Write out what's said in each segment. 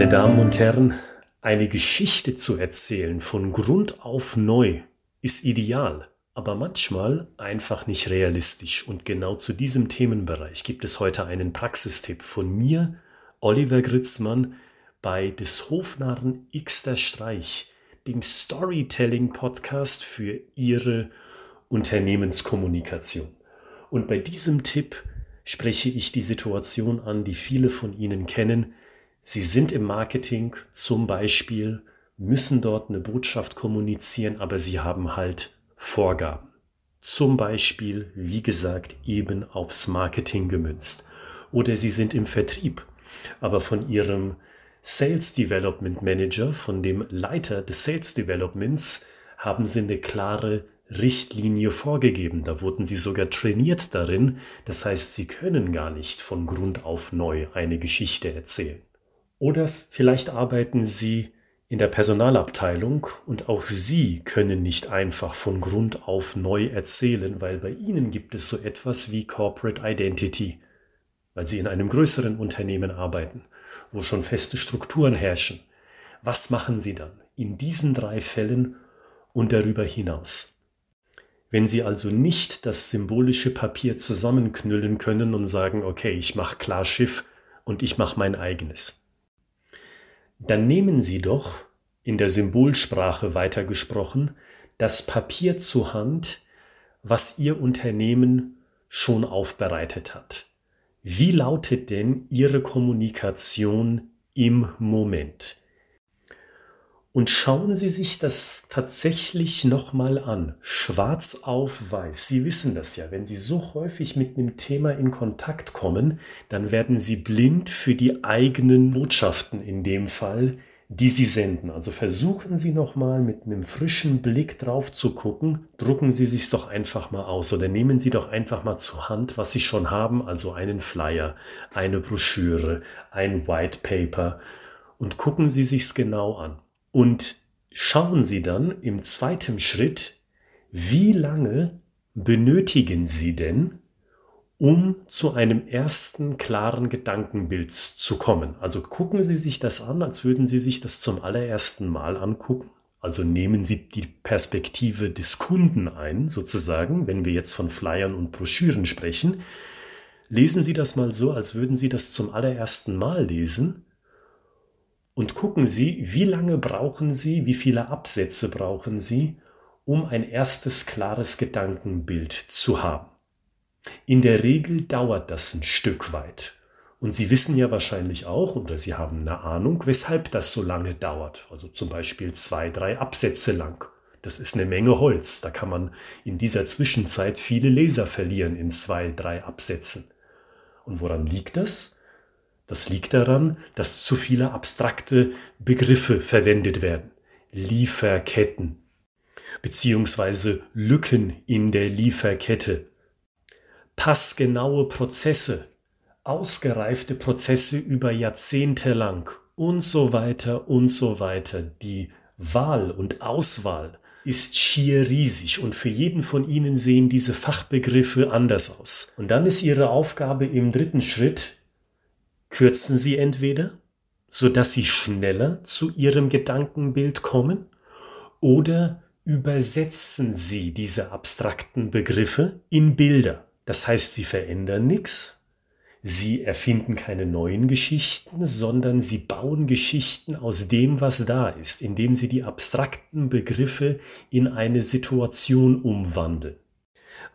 Meine Damen und Herren, eine Geschichte zu erzählen von Grund auf neu ist ideal, aber manchmal einfach nicht realistisch. Und genau zu diesem Themenbereich gibt es heute einen Praxistipp von mir, Oliver Gritzmann, bei des Hofnarren Xter Streich, dem Storytelling-Podcast für Ihre Unternehmenskommunikation. Und bei diesem Tipp spreche ich die Situation an, die viele von Ihnen kennen. Sie sind im Marketing zum Beispiel, müssen dort eine Botschaft kommunizieren, aber Sie haben halt Vorgaben. Zum Beispiel, wie gesagt, eben aufs Marketing gemünzt. Oder Sie sind im Vertrieb, aber von Ihrem Sales Development Manager, von dem Leiter des Sales Developments, haben Sie eine klare Richtlinie vorgegeben. Da wurden sie sogar trainiert darin. Das heißt, sie können gar nicht von Grund auf neu eine Geschichte erzählen. Oder vielleicht arbeiten sie in der Personalabteilung und auch sie können nicht einfach von Grund auf neu erzählen, weil bei ihnen gibt es so etwas wie Corporate Identity, weil sie in einem größeren Unternehmen arbeiten, wo schon feste Strukturen herrschen. Was machen sie dann in diesen drei Fällen und darüber hinaus? Wenn Sie also nicht das symbolische Papier zusammenknüllen können und sagen, okay, ich mache klar Schiff und ich mache mein eigenes, dann nehmen Sie doch in der Symbolsprache weitergesprochen das Papier zur Hand, was Ihr Unternehmen schon aufbereitet hat. Wie lautet denn Ihre Kommunikation im Moment? Und schauen Sie sich das tatsächlich nochmal an, schwarz auf weiß. Sie wissen das ja, wenn Sie so häufig mit einem Thema in Kontakt kommen, dann werden Sie blind für die eigenen Botschaften in dem Fall, die Sie senden. Also versuchen Sie nochmal mit einem frischen Blick drauf zu gucken, drucken Sie sich's doch einfach mal aus oder nehmen Sie doch einfach mal zur Hand, was Sie schon haben, also einen Flyer, eine Broschüre, ein White Paper und gucken Sie sich's genau an. Und schauen Sie dann im zweiten Schritt, wie lange benötigen Sie denn, um zu einem ersten klaren Gedankenbild zu kommen. Also gucken Sie sich das an, als würden Sie sich das zum allerersten Mal angucken. Also nehmen Sie die Perspektive des Kunden ein, sozusagen, wenn wir jetzt von Flyern und Broschüren sprechen. Lesen Sie das mal so, als würden Sie das zum allerersten Mal lesen und gucken Sie, wie lange brauchen Sie, wie viele Absätze brauchen Sie, um ein erstes klares Gedankenbild zu haben. In der Regel dauert das ein Stück weit. Und Sie wissen ja wahrscheinlich auch, oder Sie haben eine Ahnung, weshalb das so lange dauert. Also zum Beispiel zwei, drei Absätze lang. Das ist eine Menge Holz. Da kann man in dieser Zwischenzeit viele Leser verlieren in zwei, drei Absätzen. Und woran liegt das? Das liegt daran, dass zu viele abstrakte Begriffe verwendet werden. Lieferketten beziehungsweise Lücken in der Lieferkette, passgenaue Prozesse, ausgereifte Prozesse über Jahrzehnte lang und so weiter und so weiter. Die Wahl und Auswahl ist schier riesig und für jeden von Ihnen sehen diese Fachbegriffe anders aus. Und dann ist Ihre Aufgabe im dritten Schritt, Kürzen Sie entweder, sodass Sie schneller zu Ihrem Gedankenbild kommen, oder übersetzen Sie diese abstrakten Begriffe in Bilder. Das heißt, Sie verändern nichts, Sie erfinden keine neuen Geschichten, sondern Sie bauen Geschichten aus dem, was da ist, indem Sie die abstrakten Begriffe in eine Situation umwandeln.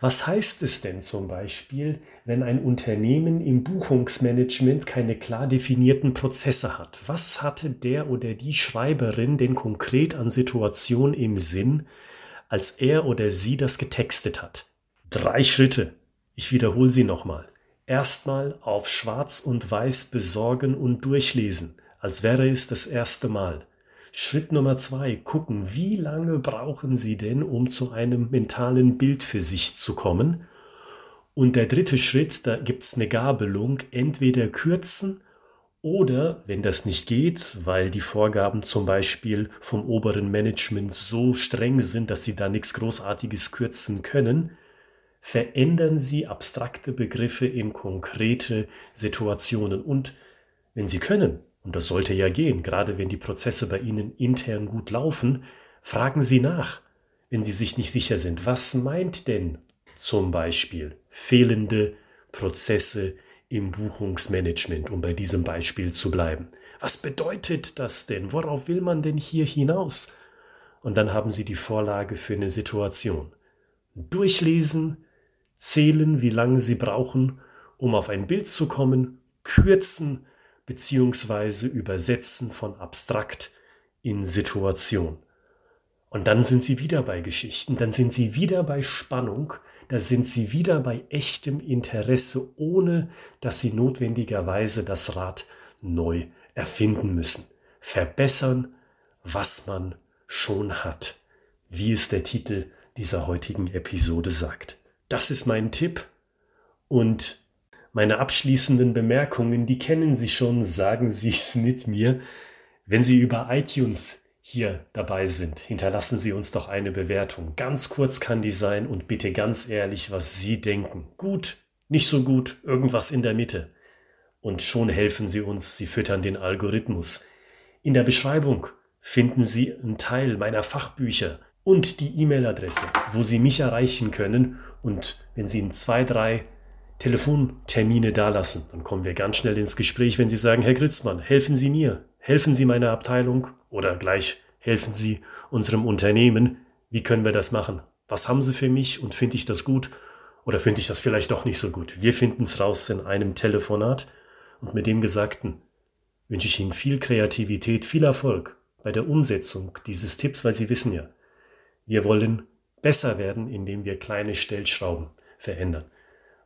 Was heißt es denn zum Beispiel, wenn ein Unternehmen im Buchungsmanagement keine klar definierten Prozesse hat? Was hatte der oder die Schreiberin denn konkret an Situation im Sinn, als er oder sie das getextet hat? Drei Schritte. Ich wiederhole sie nochmal. Erstmal auf Schwarz und Weiß besorgen und durchlesen, als wäre es das erste Mal. Schritt Nummer zwei, gucken, wie lange brauchen Sie denn, um zu einem mentalen Bild für sich zu kommen? Und der dritte Schritt, da gibt es eine Gabelung, entweder kürzen oder, wenn das nicht geht, weil die Vorgaben zum Beispiel vom oberen Management so streng sind, dass Sie da nichts Großartiges kürzen können, verändern Sie abstrakte Begriffe in konkrete Situationen. Und wenn Sie können, und das sollte ja gehen, gerade wenn die Prozesse bei Ihnen intern gut laufen, fragen Sie nach, wenn Sie sich nicht sicher sind. Was meint denn zum Beispiel fehlende Prozesse im Buchungsmanagement, um bei diesem Beispiel zu bleiben? Was bedeutet das denn? Worauf will man denn hier hinaus? Und dann haben Sie die Vorlage für eine Situation. Durchlesen, zählen, wie lange Sie brauchen, um auf ein Bild zu kommen, kürzen, beziehungsweise Übersetzen von abstrakt in Situation. Und dann sind sie wieder bei Geschichten, dann sind sie wieder bei Spannung, da sind sie wieder bei echtem Interesse, ohne dass sie notwendigerweise das Rad neu erfinden müssen. Verbessern, was man schon hat, wie es der Titel dieser heutigen Episode sagt. Das ist mein Tipp und meine abschließenden Bemerkungen, die kennen Sie schon, sagen Sie es mit mir. Wenn Sie über iTunes hier dabei sind, hinterlassen Sie uns doch eine Bewertung. Ganz kurz kann die sein und bitte ganz ehrlich, was Sie denken. Gut, nicht so gut, irgendwas in der Mitte. Und schon helfen Sie uns, Sie füttern den Algorithmus. In der Beschreibung finden Sie einen Teil meiner Fachbücher und die E-Mail-Adresse, wo Sie mich erreichen können. Und wenn Sie in zwei, drei Telefontermine dalassen. Dann kommen wir ganz schnell ins Gespräch, wenn Sie sagen, Herr Gritzmann, helfen Sie mir, helfen Sie meiner Abteilung oder gleich helfen Sie unserem Unternehmen. Wie können wir das machen? Was haben Sie für mich und finde ich das gut oder finde ich das vielleicht doch nicht so gut? Wir finden es raus in einem Telefonat und mit dem Gesagten wünsche ich Ihnen viel Kreativität, viel Erfolg bei der Umsetzung dieses Tipps, weil Sie wissen ja, wir wollen besser werden, indem wir kleine Stellschrauben verändern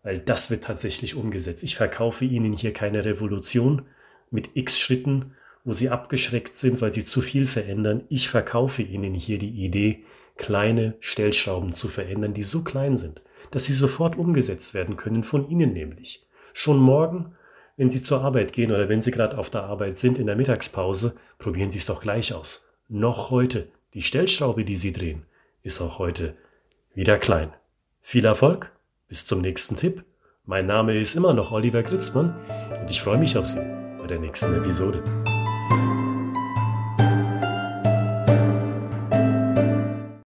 weil das wird tatsächlich umgesetzt. Ich verkaufe Ihnen hier keine Revolution mit x Schritten, wo Sie abgeschreckt sind, weil Sie zu viel verändern. Ich verkaufe Ihnen hier die Idee, kleine Stellschrauben zu verändern, die so klein sind, dass sie sofort umgesetzt werden können, von Ihnen nämlich. Schon morgen, wenn Sie zur Arbeit gehen oder wenn Sie gerade auf der Arbeit sind in der Mittagspause, probieren Sie es doch gleich aus. Noch heute. Die Stellschraube, die Sie drehen, ist auch heute wieder klein. Viel Erfolg! Bis zum nächsten Tipp. Mein Name ist immer noch Oliver Gritzmann und ich freue mich auf Sie bei der nächsten Episode.